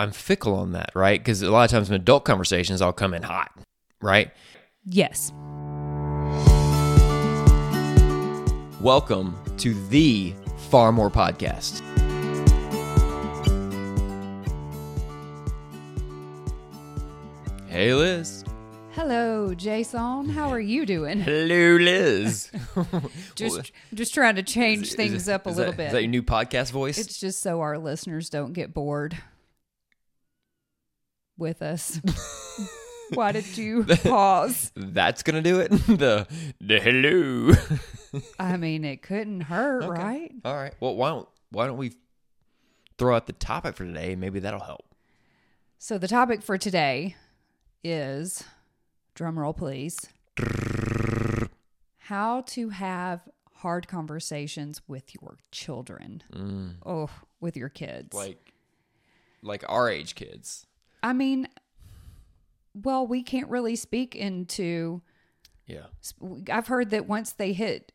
I'm fickle on that, right? Because a lot of times in adult conversations, I'll come in hot, right? Yes. Welcome to the Far More Podcast. Hey, Liz. Hello, Jason. How are you doing? Hello, Liz. Just just trying to change Is- things is- up a little that- bit. Is that your new podcast voice? It's just so our listeners don't get bored with us. Why did you pause? That's gonna do it. the the hello. I mean, it couldn't hurt, Okay. right? All right. Well, why don't why don't we throw out the topic for today? Maybe that'll help. So the topic for today is drum roll please. How to have hard conversations with your children. Mm. Oh, with your kids. Like like our age kids. I mean, well, we can't really speak into. Yeah. I've heard that once they hit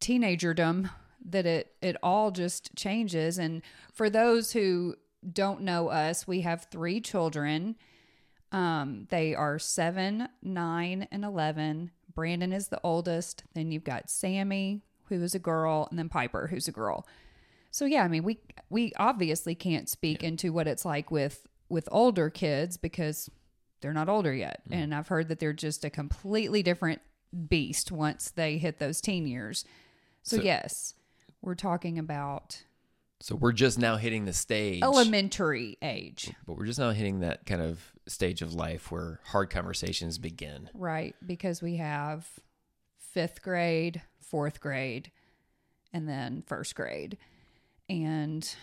teenagerdom, that it it all just changes. And for those who don't know us, we have three children. Um, they are seven, nine, and eleven. Brandon is the oldest. Then you've got Sammy, who is a girl, and then Piper, who's a girl. So yeah, I mean, we we obviously can't speak into what it's like with with older kids because they're not older yet, mm-hmm. and I've heard that they're just a completely different beast once they hit those teen years. So, So- yes, we're talking about So we're just now hitting the stage. elementary age, But we're just now hitting that kind of stage of life where hard conversations begin. right? Because we have fifth grade, fourth grade, and then first grade, and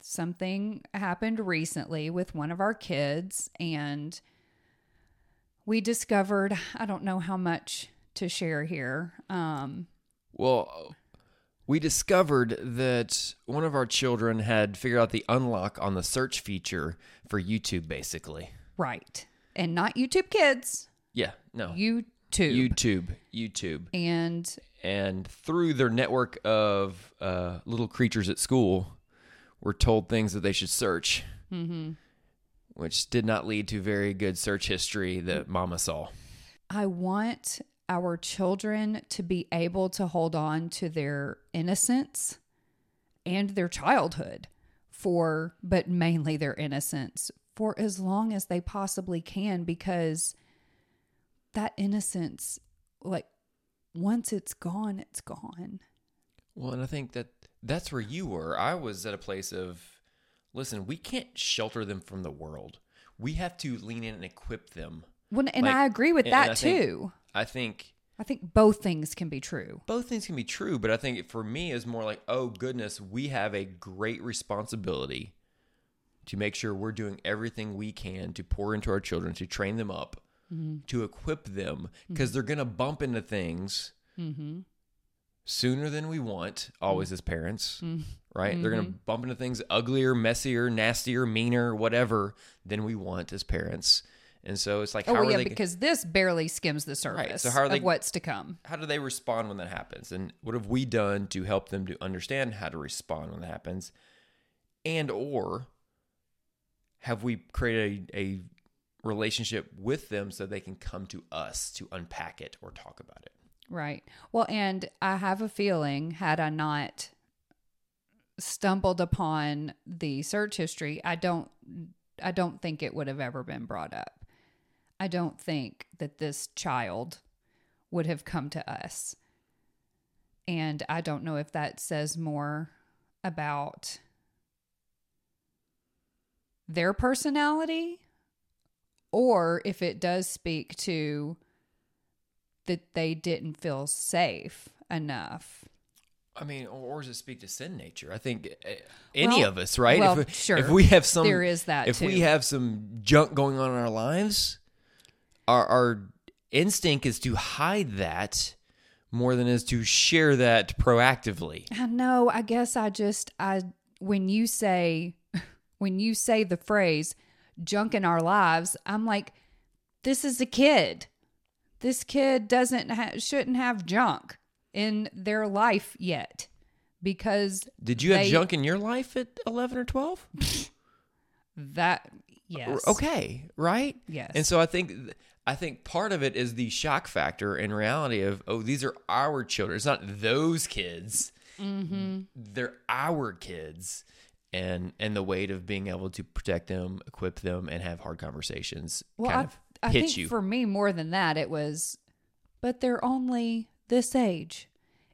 something happened recently with one of our kids and we discovered i don't know how much to share here um Well, we discovered that one of our children had figured out the unlock on the search feature for YouTube, basically. right and not youtube kids Yeah, no. youtube YouTube. YouTube. and And through their network of uh, little creatures at school, were told things that they should search, mm-hmm. which did not lead to very good search history that Mama saw. i want our children to be able to hold on to their innocence and their childhood for but mainly their innocence for as long as they possibly can because that innocence like once it's gone it's gone Well, and I think that that's where you were. I was at a place of, listen, we can't shelter them from the world. We have to lean in and equip them. well, and Like, i agree with and- and that I think- too I think i think both things can be true both things can be true, but I think for me is more like, oh goodness, we have a great responsibility to make sure we're doing everything we can to pour into our children, to train them up, mm-hmm. to equip them, mm-hmm. because they're gonna bump into things mm-hmm. Sooner than we want. Always mm. as parents, mm. right? They're gonna mm-hmm. bump into things uglier, messier, nastier, meaner, whatever than we want as parents. And so it's like, oh, how oh are yeah they? because this barely skims the surface so how are they- of what's to come how do they respond when that happens and what have we done to help them to understand how to respond when that happens and or have we created a, a relationship with them so they can come to us to unpack it or talk about it Right. Well, and I have a feeling had I not stumbled upon the search history, I don't I don't think it would have ever been brought up. I don't think that this child would have come to us. And I don't know if that says more about their personality or if it does speak to that they didn't feel safe enough. I mean, or, or does it speak to sin nature? I think uh, any Well- of us, right? well, if, sure. if we have some, There is that If too. we have some junk going on in our lives, our our instinct is to hide that more than is to share that proactively. I know. I guess I just I when you say when you say the phrase junk in our lives, I'm like this is a kid. This kid doesn't ha- shouldn't have junk in their life yet because Did you have junk in your life at 11 or 12? that yes. okay, right? Yes. And so I think I think part of it is the shock factor in reality of oh these are our children. It's not those kids. Mm-hmm. They're our kids. And and the weight of being able to protect them, equip them, and have hard conversations Well, kind I, of I hits think you. for me more than that, it was, but they're only this age.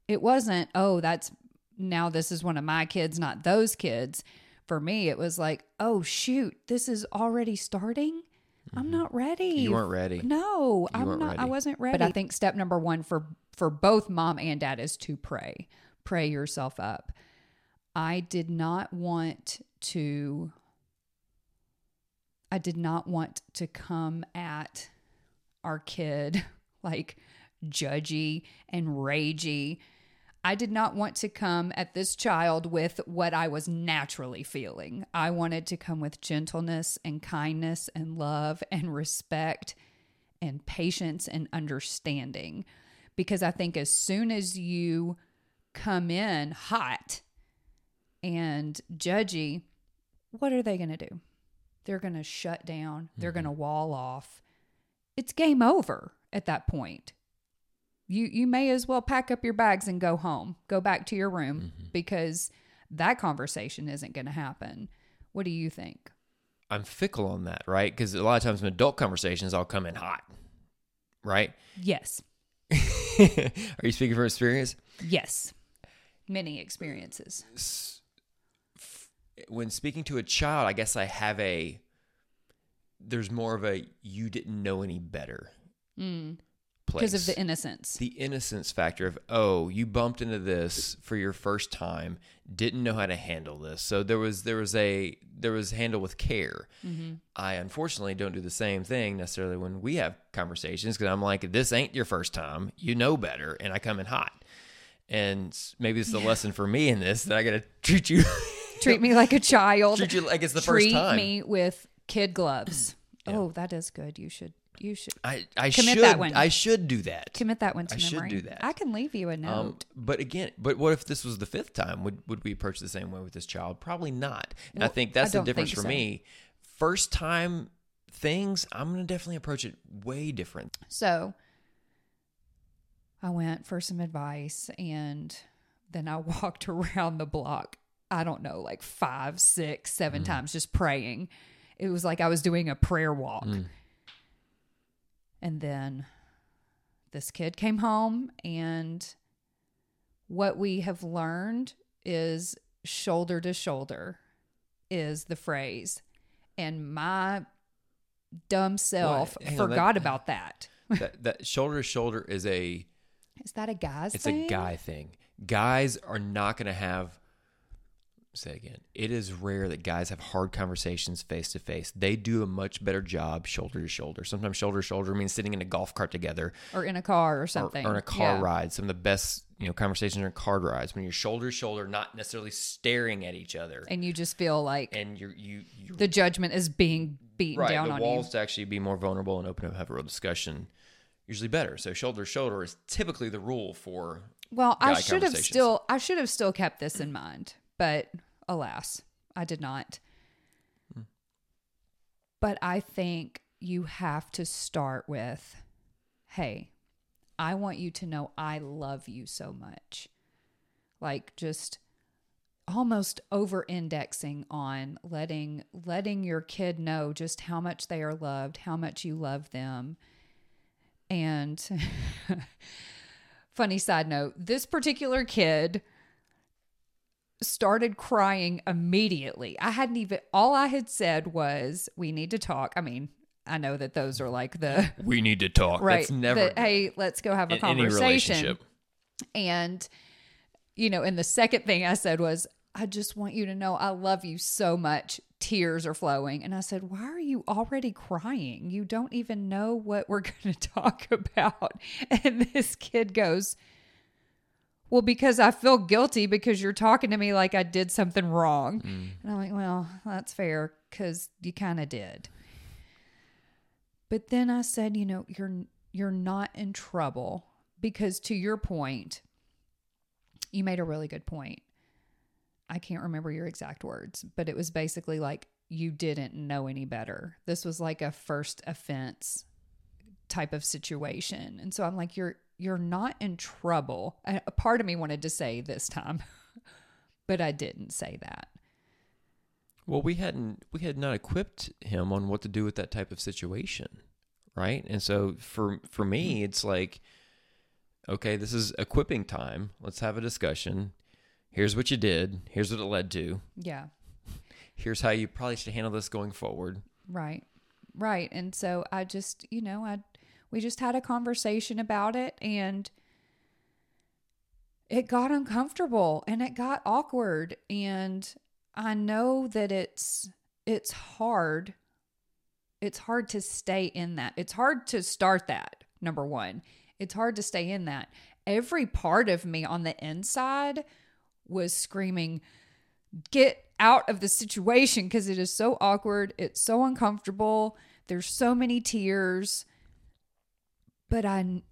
It wasn't, oh, that's now this is one of my kids, not those kids. For me, it was like, oh, shoot, this is already starting. I'm not ready. Mm-hmm. You weren't ready. No, I'm weren't not. I wasn't ready. But I think step number one for for both mom and dad is to pray. Pray yourself up. I did not want to. I did not want to come at our kid like judgy and ragey. I did not want to come at this child with what I was naturally feeling. I wanted to come with gentleness and kindness and love and respect and patience and understanding. Because I think as soon as you come in hot and judgy, what are they going to do? They're going to shut down, they're going to mm-hmm. wall off. It's game over at that point you you may as well pack up your bags and go home go back to your room mm-hmm. because that conversation isn't going to happen what do you think I'm fickle on that, right? Because a lot of times in adult conversations, I'll come in hot, right? yes Are you speaking from experience? yes many experiences When speaking to a child, I guess I have a, there's more of a you didn't know any better mm. place. because of the innocence. The innocence factor of oh you bumped into this for your first time didn't know how to handle this. So there was there was a there was handle with care. Mm-hmm. I unfortunately don't do the same thing necessarily when we have conversations because i'm like this ain't your first time. You know better and i come in hot. And maybe it's the lesson for me in this that i gotta treat you treat me like a child treat you like it's the treat first time Treat me with kid gloves oh that is good you should you should i i Commit should that one. i should do that commit that one to I should do that. i can leave you a note Um, but again, but what if this was the fifth time? Would would we approach the same way with this child? Probably not. And I Well, think I that's the difference for so. me. First time things, I'm gonna definitely approach it way different. So I went for some advice and then I walked around the block, I don't know, like five, six, seven mm-hmm. times just praying. It was like I was doing a prayer walk. Mm. And then this kid came home, and what we have learned is shoulder to shoulder is the phrase. And my dumb self hang on, that- forgot about that. that that shoulder to shoulder is a Is that a guy's it's thing? a guy thing. Guys are not gonna have. Say again. It is rare that guys have hard conversations face to face. They do a much better job shoulder to shoulder. Sometimes shoulder to shoulder means sitting in a golf cart together or in a car or or, something. or in a car Yeah. ride. Some of the best, you know, conversations are in car rides when you're shoulder to shoulder, not necessarily staring at each other, And you just feel like and you're you you the judgment is being beaten right. down The on walls you. to actually be more vulnerable and open up, have a real discussion. Usually better. So shoulder to shoulder is typically the rule for. Well, I should have still I should have still kept this in mind, but alas, I did not. Hmm. But I think you have to start with, "Hey, I want you to know I love you so much." Like just almost over indexing on letting letting your kid know just how much they are loved, how much you love them. And funny side note, this particular kid started crying immediately. I hadn't even all I had said was we need to talk. I mean, I know that those are like the We need to talk. right. That's never that, hey, let's go have a conversation. relationship. And, you know, and the second thing I said was, I just want you to know I love you so much. Tears are flowing. And I said, Why are you already crying? You don't even know what we're going to talk about. And this kid goes, Well, because I feel guilty because you're talking to me like I did something wrong. Mm. And I'm like, Well, that's fair because you kind of did. But then I said, you know, you're you're not in trouble because to your point, you made a really good point. I can't remember your exact words, but it was basically like you didn't know any better. This was like a first offense type of situation. And so I'm like, you're you're not in trouble. A part of me wanted to say this time, but I didn't say that. Well, we hadn't we had not equipped him on what to do with that type of situation, right? And so for for me, mm-hmm. it's like, okay, this is equipping time. Let's have a discussion. Here's what you did. Here's what it led to. Yeah. Here's how you probably should handle this going forward. Right. Right. And so I just, you know, I we just had a conversation about it and it got uncomfortable and it got awkward and I know that it's it's hard. It's hard to stay in that. It's hard to start that. Number 1. It's hard to stay in that. Every part of me on the inside was screaming get out of the situation because it is so awkward. It's so uncomfortable. There's so many tears. But I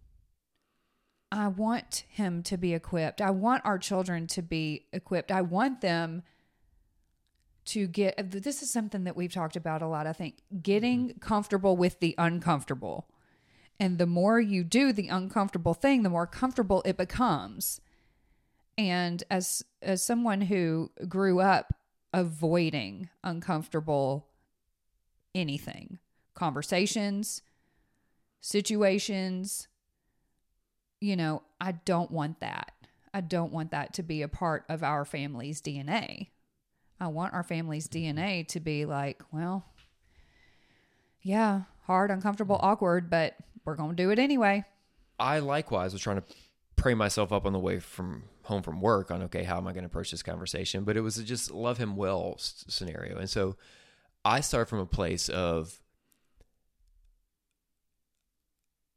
I want him to be equipped. I want our children to be equipped. I want them to get uh, this is something that we've talked about a lot, I think, getting mm-hmm. comfortable with the uncomfortable. And the more you do the uncomfortable thing, the more comfortable it becomes. And as as someone who grew up avoiding uncomfortable anything, conversations, situations, you know, I don't want that. I don't want that to be a part of our family's DNA. I want our family's mm-hmm. DNA to be like, well, yeah, hard, uncomfortable, awkward, but we're going to do it anyway. I likewise was trying to pray myself up on the way from home from work on okay, how am I going to approach this conversation? But it was a just love him well s- scenario, and so I start from a place of,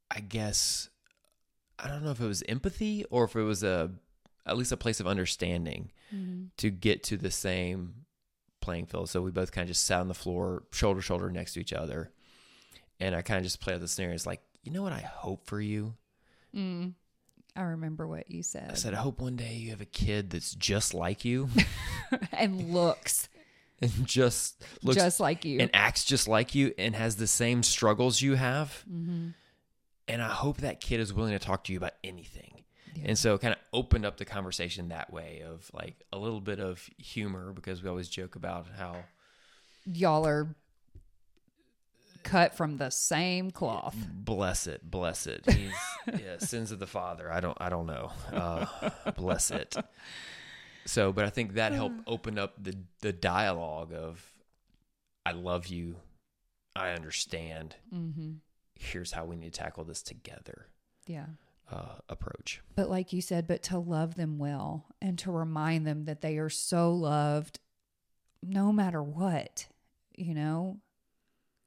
I guess, I don't know if it was empathy or if it was a at least a place of understanding to get to the same playing field. So we both kind of just sat on the floor, shoulder to shoulder next to each other, and I kind of just played out the scenario. It's like, you know what I hope for you. Mm. I remember what you said. I said, I hope one day you have a kid that's just like you and looks and just looks just like you. and acts just like you and has the same struggles you have. mm-hmm. And I hope that kid is willing to talk to you about anything. Yeah. And so kind of opened up the conversation that way of like a little bit of humor because we always joke about how Y'all are cut from the same cloth. bless it, bless it. He's yeah, sins of the father. I don't I don't know. Uh, bless it. So, but I think that helped open up the the dialogue of I love you. I understand. Mm-hmm. Here's how we need to tackle this together. Yeah. Uh, approach. But like you said, but to love them well and to remind them that they are so loved no matter what, you know,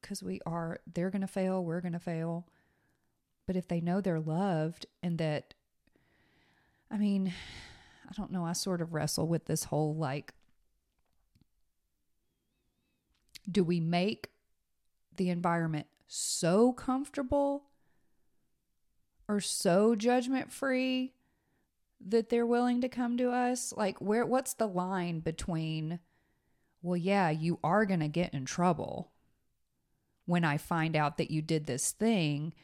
because we are, they're going to fail, we're going to fail. But if they know they're loved and that, I mean, I don't know, I sort of wrestle with this whole like, do we make the environment so comfortable or so judgment free that they're willing to come to us? Like where what's the line between well yeah you are going to get in trouble when i find out that you did this thing.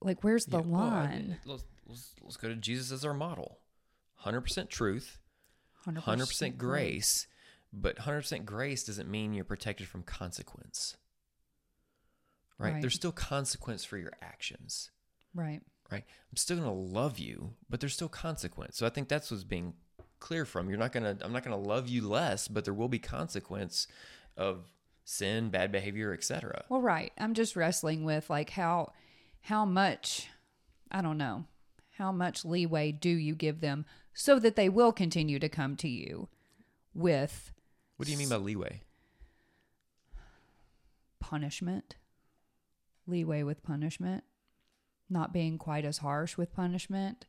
Like where's the Yeah, well, line mean, let's, let's let's go to Jesus as our model. Hundred percent truth, 100%, hundred percent grace, but hundred percent grace doesn't mean you're protected from consequence. Right? Right. There's still consequence for your actions. right Right? I'm still gonna love you, but there's still consequence. So I think that's what's being clear from. You're not gonna I'm not gonna love you less, but there will be consequence of sin, bad behavior, etc. well right i'm just wrestling with like how how much i don't know how much leeway do you give them so that they will continue to come to you with What do you mean by leeway? punishment, leeway with punishment, not being quite as harsh with punishment,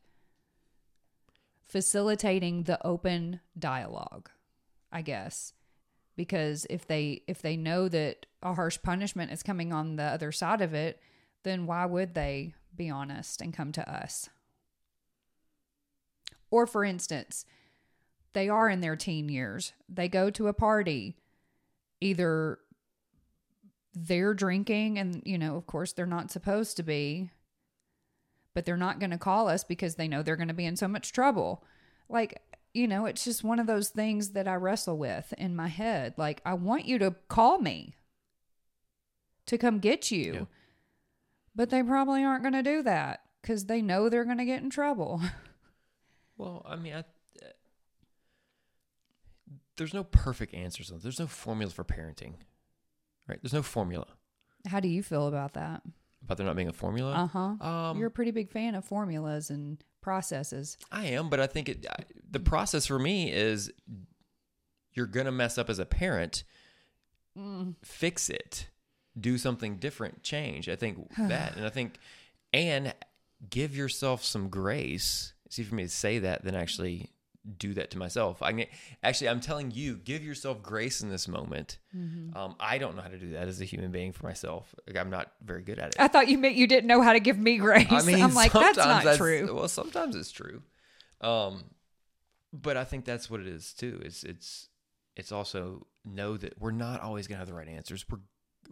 facilitating the open dialogue, I guess. Because if they if they know that a harsh punishment is coming on the other side of it, then why would they be honest and come to us? Or for instance, they are in their teen years. They go to a party either they're drinking and you know of course they're not supposed to be but they're not going to call us because they know they're going to be in so much trouble like you know it's just one of those things that i wrestle with in my head like i want you to call me to come get you Yeah. but they probably aren't going to do that because they know they're going to get in trouble Well, I mean, I, uh, there's no perfect answers. There's no formula for parenting, right? There's no formula. how do you feel about that About there not being a formula. uh-huh Um, you're a pretty big fan of formulas and processes I am, but I think it, I, the process for me is you're gonna mess up as a parent. Fix it. Do something different. Change. I think that, and I think, and give yourself some grace. It's easier for me to say that than actually do that to myself. I can, actually, I'm telling you, give yourself grace in this moment. Um, I don't know how to do that as a human being for myself. Like, I'm not very good at it. I thought you meant you didn't know how to give me grace. I mean, I'm like, that's not true. Well, sometimes it's true, um, but I think that's what it is too. It's it's it's also know that we're not always gonna have the right answers. We're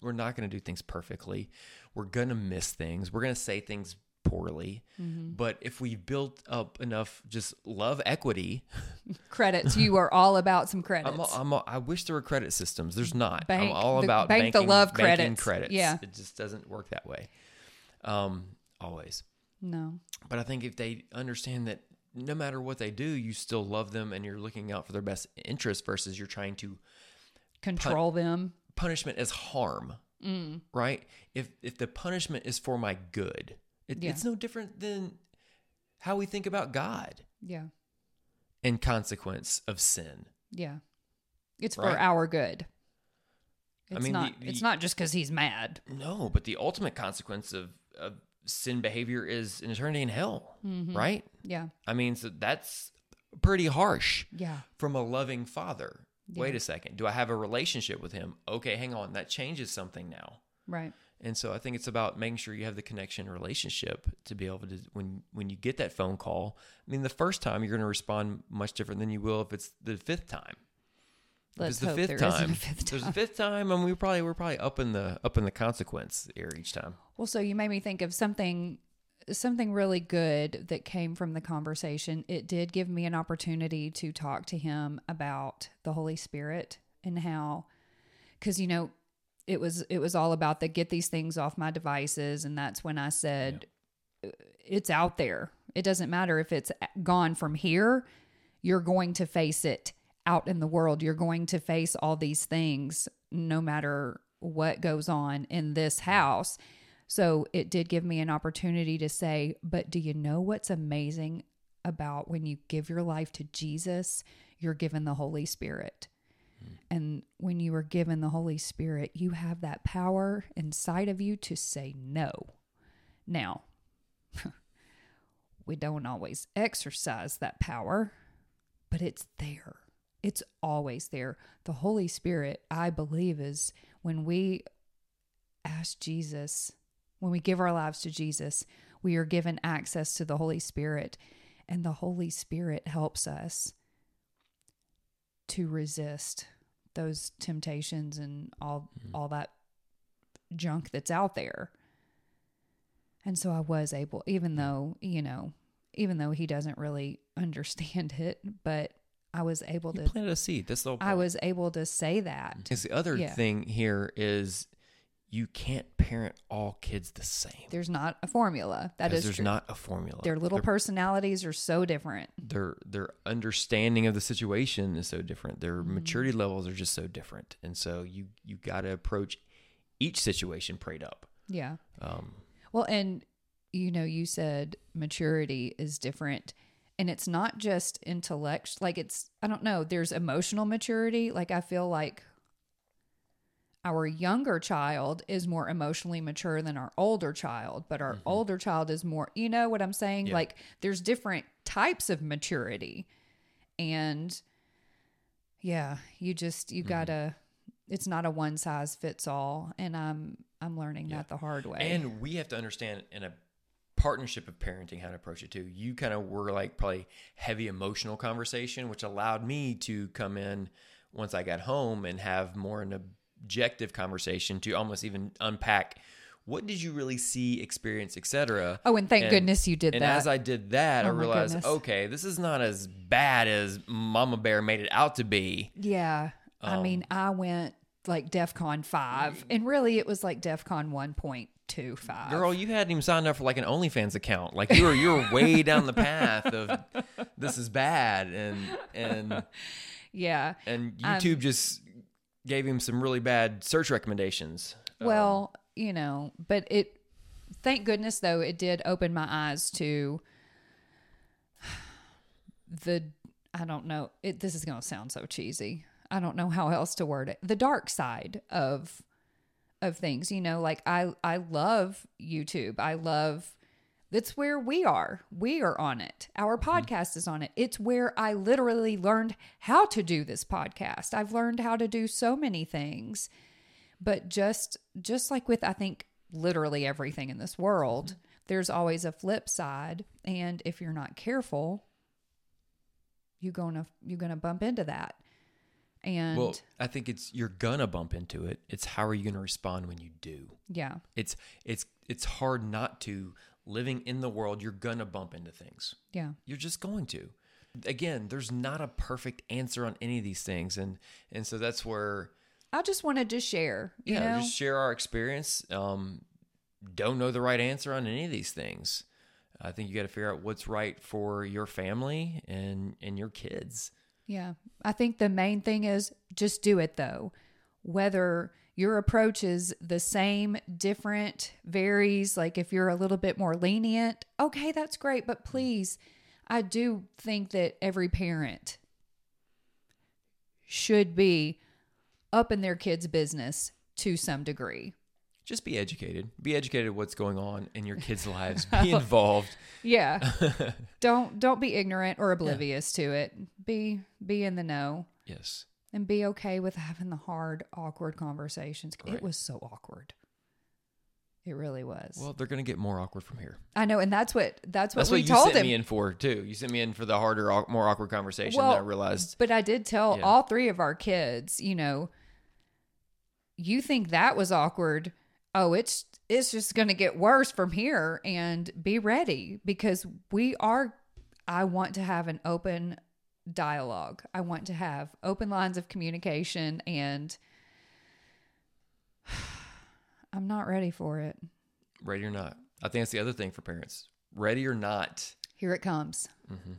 we're not gonna do things perfectly. We're gonna miss things. We're gonna say things poorly. Mm-hmm. But if we built up enough just love equity, Credits. You are all about some credits. I'm, I'm, I wish there were credit systems. There's not. Bank- I'm all the- about bank the love banking credits. credits. Yeah. it just doesn't work that way. Um, always. no. But I think if they understand that no matter what they do, you still love them and you're looking out for their best interest versus you're trying to Control them. punishment is harm, Mm. right? If if the punishment is for my good, it, Yeah. it's no different than how we think about God Yeah. and consequence of sin. Yeah. It's for our good. It's mean, not the- it's not just because he's mad. No, but the ultimate consequence of, of sin behavior is an eternity in hell, Mm-hmm. right? Yeah. I mean, so that's pretty harsh. Yeah. from a loving father. Wait a second. Do I have a relationship with him? Okay, hang on. That changes something now. Right. And so I think it's about making sure you have the connection relationship to be able to when when you get that phone call. I mean, the first time you're going to respond much different than you will if it's the fifth time. Let's it's the fifth there time. a fifth There's a fifth time, and we probably we're probably up in the up in the consequence here each time. Well, so you made me think of something something really good that came from the conversation. It did give me an opportunity to talk to him about the Holy Spirit and how cuz you know, it was it was all about the get these things off my devices and that's when I said uh, it's out there. It doesn't matter if it's gone from here, you're going to face it out in the world. You're going to face all these things no matter what goes on in this house. So it did give me an opportunity to say, but do you know what's amazing about when you give your life to Jesus? You're given the Holy Spirit. And when you are given the Holy Spirit, you have that power inside of you to say no. Now, we don't always exercise that power, but it's there. It's always there. The Holy Spirit, I believe, is when we ask Jesus, when we give our lives to Jesus, we are given access to the Holy Spirit, and the Holy Spirit helps us to resist those temptations and all mm-hmm. all that junk that's out there. And so I was able, even though, you know, even though he doesn't really understand it, but I was able You to, planted a seed. That's the I was able to say that. Because the other Yeah. thing here is you can't parent all kids the same. There's not a formula. That is there's true. not a formula. Their little Their- personalities are so different. their their understanding of the situation is so different. Their Mm-hmm. maturity levels are just so different, and so you you got to approach each situation prayed up. Yeah. Um, Well, and you know, you said maturity is different. And it's not just intellect, like it's, I don't know, there's emotional maturity. Like I feel like our younger child is more emotionally mature than our older child, but our mm-hmm. older child is more, you know what I'm saying? Yeah. Like there's different types of maturity. And yeah, you just, you mm-hmm. gotta, it's not a one size fits all. And I'm, I'm learning that the hard way. and we have to understand in a partnership of parenting how to approach it too. You kind of were like probably heavy emotional conversation, which allowed me to come in once I got home and have more an subjective conversation to almost even unpack what did you really see, experience, etc. Oh, and thank goodness you did and that. as I did that, I Oh my realized, goodness. okay, this is not as bad as Mama Bear made it out to be. Yeah. I mean, Um, I went like DEF CON 5, and really it was like DEF CON 1.25. Girl, you hadn't even signed up for like an OnlyFans account. Like you were you were way down the path of this is bad and and Yeah. and Um, YouTube just gave him some really bad search recommendations. Well, um, you know, but it, thank goodness though, it did open my eyes to the, I don't know, it, this is going to sound so cheesy. I don't know how else to word it. The dark side of, of things, you know, like I, I love YouTube. I love, that's where we are. We are on it. Our mm-hmm. podcast is on it. It's where I literally learned how to do this podcast. I've learned how to do so many things but just just like with i think literally everything in this world mm-hmm. there's always a flip side and if you're not careful you're gonna you're gonna bump into that and Well, I think it's you're gonna bump into it. It's how are you gonna respond when you do? yeah It's it's it's hard not to living in the world. You're gonna bump into things. yeah You're just going to. Again, there's not a perfect answer on any of these things, and and so that's where i just wanted to share you yeah, know just share our experience. Um, don't know the right answer on any of these things. I think you got to figure out what's right for your family and and your kids. Yeah. I think the main thing is just do it though. Whether your approach is the same, different, varies, like if you're a little bit more lenient, okay, that's great. But please, I do think that every parent should be up in their kids' business to some degree. Just be educated. Be educated what's going on in your kids' lives. Be oh, involved. Yeah. don't don't be ignorant or oblivious to it. Be be in the know. Yes. And be okay with having the hard, awkward conversations. Right. It was so awkward. It really was. Well, they're gonna get more awkward from here. I know, and that's what that's what That's we what you told sent him. me in for too. You sent me in for the harder, more awkward conversation. Well, that I realized. But I did tell Yeah. all three of our kids, you know, you think that was awkward. Oh, it's it's just going to get worse from here and be ready because we are I want to have an open dialogue. I want to have open lines of communication and I'm not ready for it. Ready or not. I think that's the other thing for parents. Ready or not. Here it comes. Mm-hmm.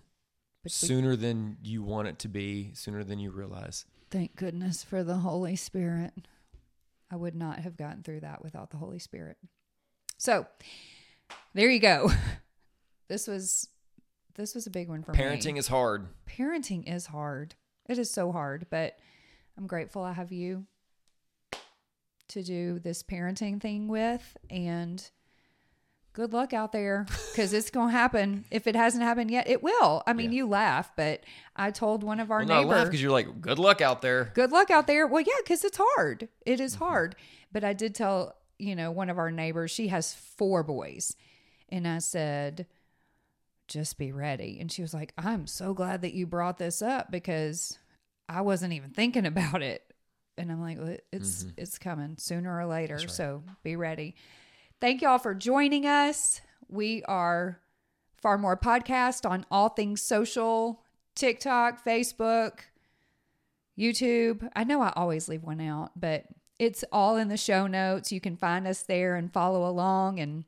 We- Sooner than you want it to be. Sooner than you realize. Thank goodness for the Holy Spirit. I would not have gotten through that without the Holy Spirit. So, there you go. This was this was a big one for Parenting me. Parenting is hard. Parenting is hard. It is so hard, but I'm grateful I have you to do this parenting thing with and good luck out there because it's going to happen. If it hasn't happened yet, it will. I mean, Yeah. you laugh, but I told one of our Well, neighbors because you're like, good luck out there. good luck out there. Well, yeah, because it's hard. It is Mm-hmm. hard. But I did tell, you know, one of our neighbors, she has four boys. And I said, just be ready. And she was like, I'm so glad that you brought this up because I wasn't even thinking about it. And I'm like, "Well, it's Mm-hmm. it's coming sooner or later. So be ready. Thank y'all for joining us. We are Far More Podcast on all things social, TikTok, Facebook, YouTube. I know I always leave one out, but it's all in the show notes. You can find us there and follow along. And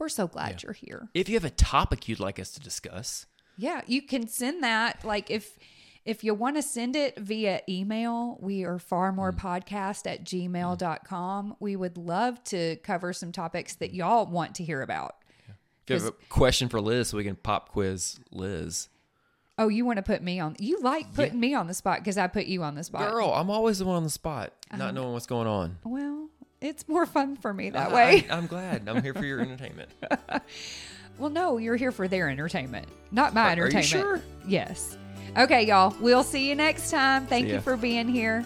we're so glad you're here. If you have a topic you'd like us to discuss, Yeah, you can send that. Like if if you want to send it via email, we are far more mm. podcast at gmail.com. Mm. We would love to cover some topics that mm. y'all want to hear about. if you have a question for Liz, so we can pop quiz Liz. Oh, you want to put me on? You like putting me on the spot because I put you on the spot. Girl, I'm always the one on the spot, not uh-huh. knowing what's going on. Well, it's more fun for me that I- way. I, am glad. I'm here for your entertainment. well, no, you're here for their entertainment, not my Are you entertainment. sure? Yes. Okay, y'all. We'll see you next time. Thank you for being here.